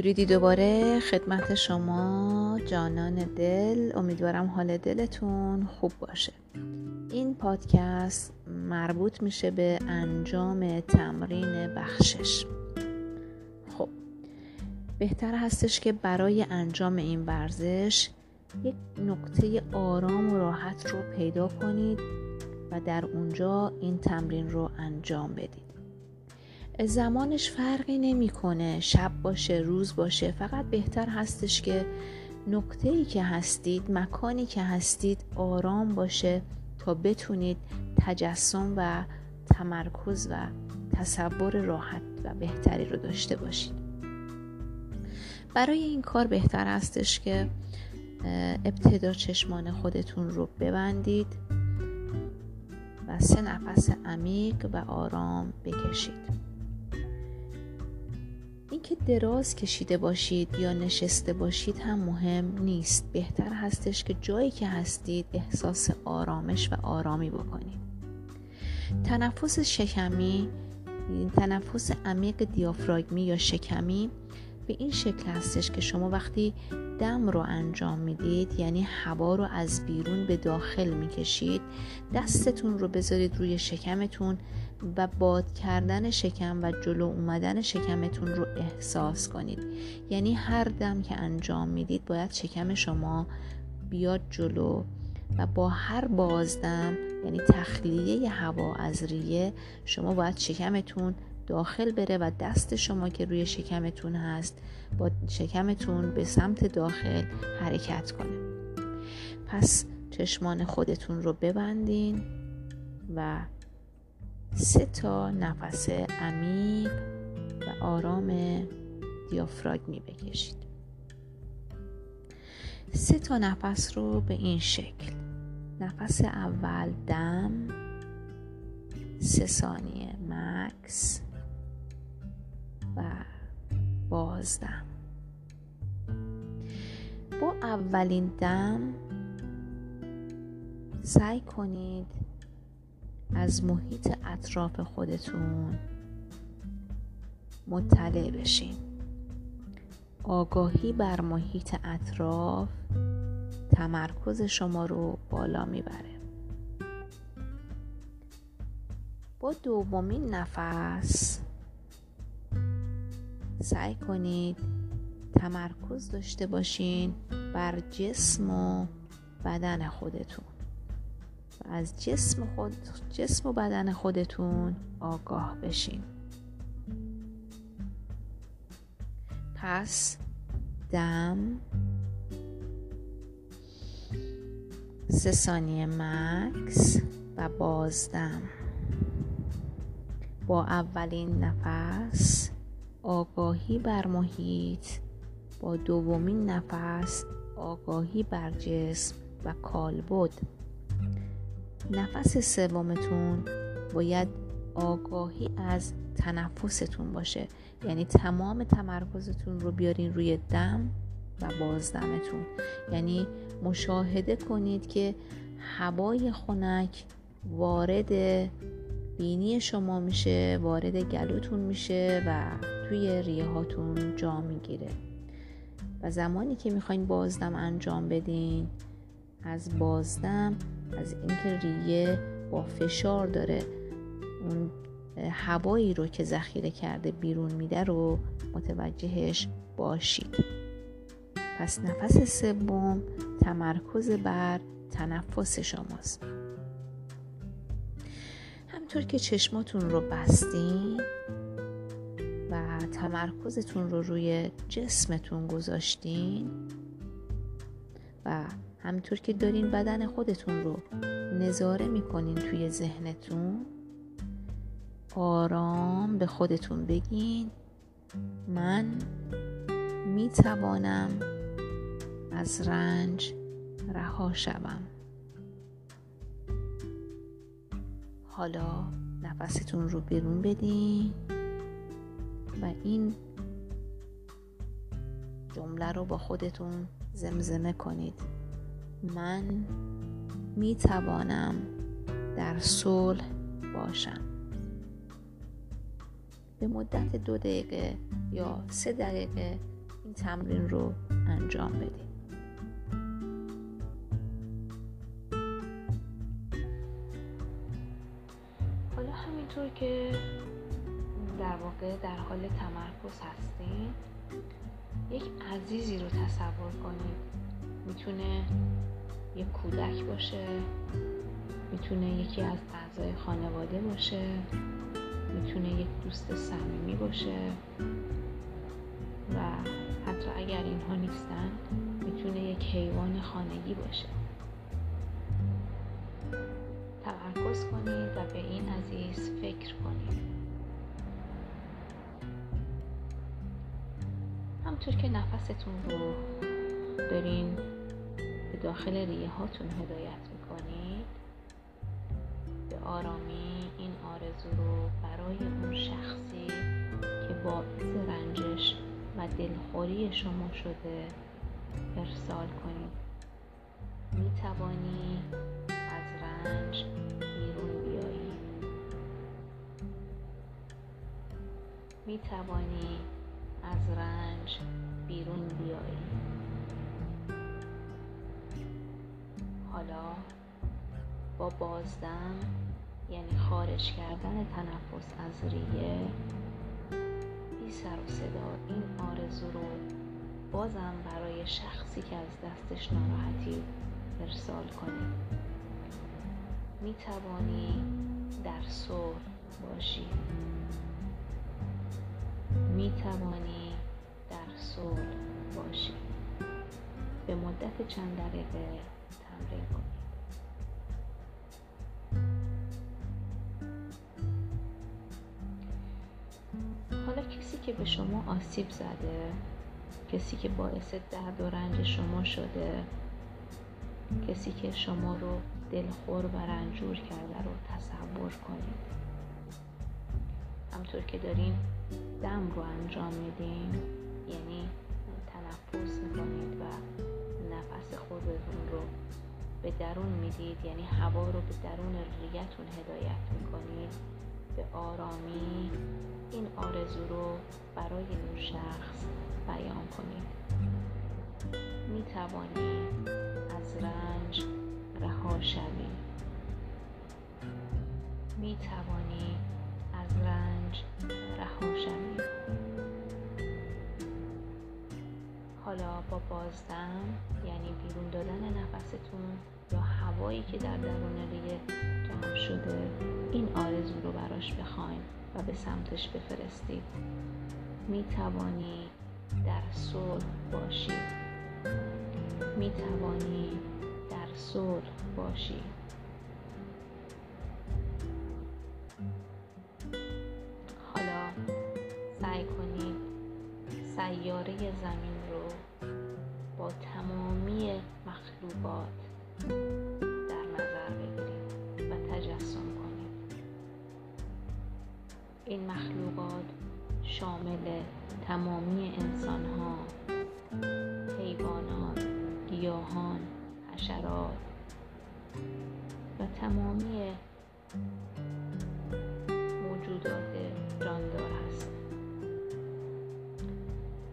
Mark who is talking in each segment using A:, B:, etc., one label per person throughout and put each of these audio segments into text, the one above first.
A: دریدی دوباره. خدمت شما جانان دل. امیدوارم حال دلتون خوب باشه. این پادکست مربوط میشه به انجام تمرین بخشش. خب بهتر هستش که برای انجام این ورزش یک نقطه آرام و راحت رو پیدا کنید و در اونجا این تمرین رو انجام بدید. زمانش فرقی نمی‌کنه. شب باشه روز باشه. فقط بهتر هستش که نقطه ای که هستید مکانی که هستید آرام باشه تا بتونید تجسم و تمرکز و تصور راحت و بهتری رو داشته باشید. برای این کار بهتر هستش که ابتدا چشمان خودتون رو ببندید و سه نفس عمیق و آرام بکشید. اینکه دراز کشیده باشید یا نشسته باشید هم مهم نیست. بهتر هستش که جایی که هستید احساس آرامش و آرامی بکنید. تنفس شکمی تنفس عمیق دیافراگمی یا شکمی به این شکل هستش که شما وقتی دم رو انجام می‌دید یعنی هوا رو از بیرون به داخل می‌کشید. دستتون رو بذارید روی شکمتون و باد کردن شکم و جلو اومدن شکمتون رو احساس کنید. یعنی هر دم که انجام می‌دید باید شکم شما بیاد جلو و با هر بازدم یعنی تخلیه هوا از ریه شما باید شکمتون داخل بره و دست شما که روی شکمتون هست با شکمتون به سمت داخل حرکت کنه. پس چشمان خودتون رو ببندین و سه تا نفس عمیق و آرام دیافراگمی بکشید سه تا نفس رو به این شکل. نفس اول دم سه ثانیه مکس. بازدم با اولین دم سعی کنید از محیط اطراف خودتون مطلع بشین. آگاهی بر محیط اطراف تمرکز شما رو بالا می‌بره. با دومین نفس سعی کنید تمرکز داشته باشین بر جسم و بدن خودتون. و از جسم, خود، جسم و بدن خودتون آگاه بشین. پس دم سه ثانیه مکس و بازدم. با اولین نفس آگاهی بر محیط با دومین نفس آگاهی بر جسم و کالبد نفس سومتون باید آگاهی از تنفستون باشه. یعنی تمام تمرکزتون رو بیارین روی دم و بازدمتون. یعنی مشاهده کنید که هوای خنک وارد بینی شما میشه وارد گلوتون میشه و توی ریه هاتون جا می‌گیره. و زمانی که می‌خواین بازدم انجام بدین از بازدم از اینکه ریه با فشار داره اون هوایی رو که ذخیره کرده بیرون میده رو متوجهش باشید. پس نفس سوم تمرکز بر تنفس شماست. همطور که چشماتون رو بستین تمرکزتون رو روی جسمتون گذاشتین و همطور که دارین بدن خودتون رو نظاره می‌کنین توی ذهنتون آرام به خودتون بگین. من می‌توانم از رنج رها شوم. حالا نفستون رو بیرون بدین. و این جمله رو با خودتون زمزمه کنید. من می توانم در صلح باشم. به مدت دو دقیقه یا سه دقیقه این تمرین رو انجام بدید حالا همینطور که واقع در حال تمرکز هستین یک عزیزی رو تصور کنید. می‌تونه یک کودک باشه می‌تونه یکی از اعضای خانواده باشه می‌تونه یک دوست صمیمی باشه و حتی اگر اینها نیستن می‌تونه یک حیوان خانگی باشه. تمرکز کنید و به این عزیز فکر کنید. همطور که نفستون رو دارین به داخل ریه هاتون هدایت می‌کنید به آرامی این آرزو رو برای اون شخصی که باعث رنجش و دلخوری شما شده ارسال کنید. می توانی از رنج بیرون بیایی. می توانی از رنج بیرون بیایی. حالا با بازدم یعنی خارج کردن تنفس از ریه بی سر و صدا این آرزو رو بازم برای شخصی که از دستش ناراحتی ارسال کنید می توانی در صلح باشی. می توانی صلح باشی. به مدت چند دقیقه تمرین کنید حالا کسی که به شما آسیب زده کسی که باعث درد و رنج شما شده کسی که شما رو دلخور و رنجور کرده رو تصور کنید. همطور که دارین دم رو انجام میدین یعنی تنفس می‌کنید و نفس خودتون رو به درون می‌دید یعنی هوا رو به درون ریتون هدایت می‌کنید به آرامی این آرزو رو برای اون شخص بیان کنید. می توانی از رنج رها شوی. می توانی از رنج رها شوی. حالا با بازدم یعنی بیرون دادن نفستون یا هوایی که در درون ریه جمع شده این آرزو رو براش بخواین و به سمتش بفرستید. می توانی در صلح باشی. می توانی در صلح باشی. حالا سعی کنید سیاره زمین مخلوقات در نظر بگیرید و تجسم کنید این مخلوقات شامل تمامی انسان ها حیوانات گیاهان حشرات و تمامی موجودات جاندار هست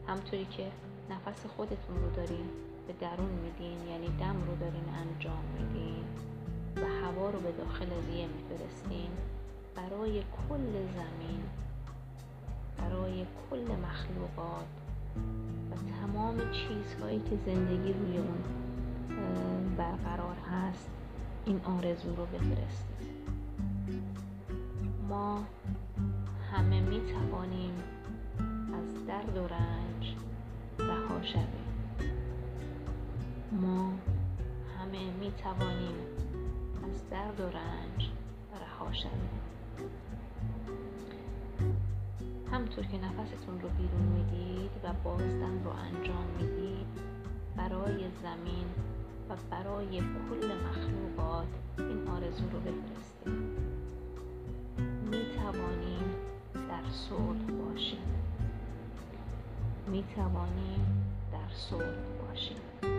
A: همطوری که نفس خودتون رو دارین به درون میدین یعنی دم رو دارین انجام میدین و هوا رو به داخل ریه میفرستین. برای کل زمین برای کل مخلوقات و تمام چیزهایی که زندگی روی اون برقرار هست این آرزو رو بفرستید ما همه می توانیم از درد و رنج رها شویم. ما همه می توانیم از درد و رنج رها شویم همطور که نفستون رو بیرون می‌دید و بازدم رو انجام می‌دید برای زمین و برای کل مخلوقات این آرزو رو بفرستید. می توانیم در صلح باشیم. می توانیم در صلح باشیم.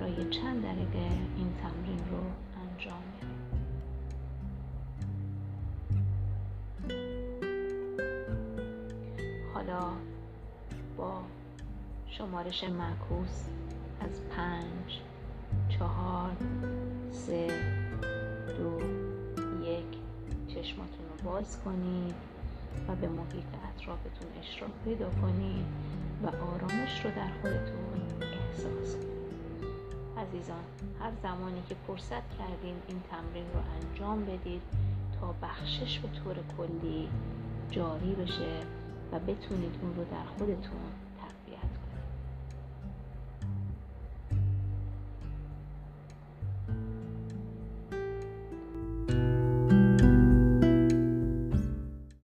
A: برای چند دقیقه این تمرین رو انجام میدیم. حالا با شمارش معکوس از پنج چهار سه دو یک چشماتون رو باز کنید و به محیط اطرافتون اشراف پیدا کنید و آرامش رو در خودتون احساس کنید. عزیزان هر زمانی که فرصت کردین این تمرین رو انجام بدید تا بخشش به طور کلی جاری بشه و بتونید اون رو در خودتون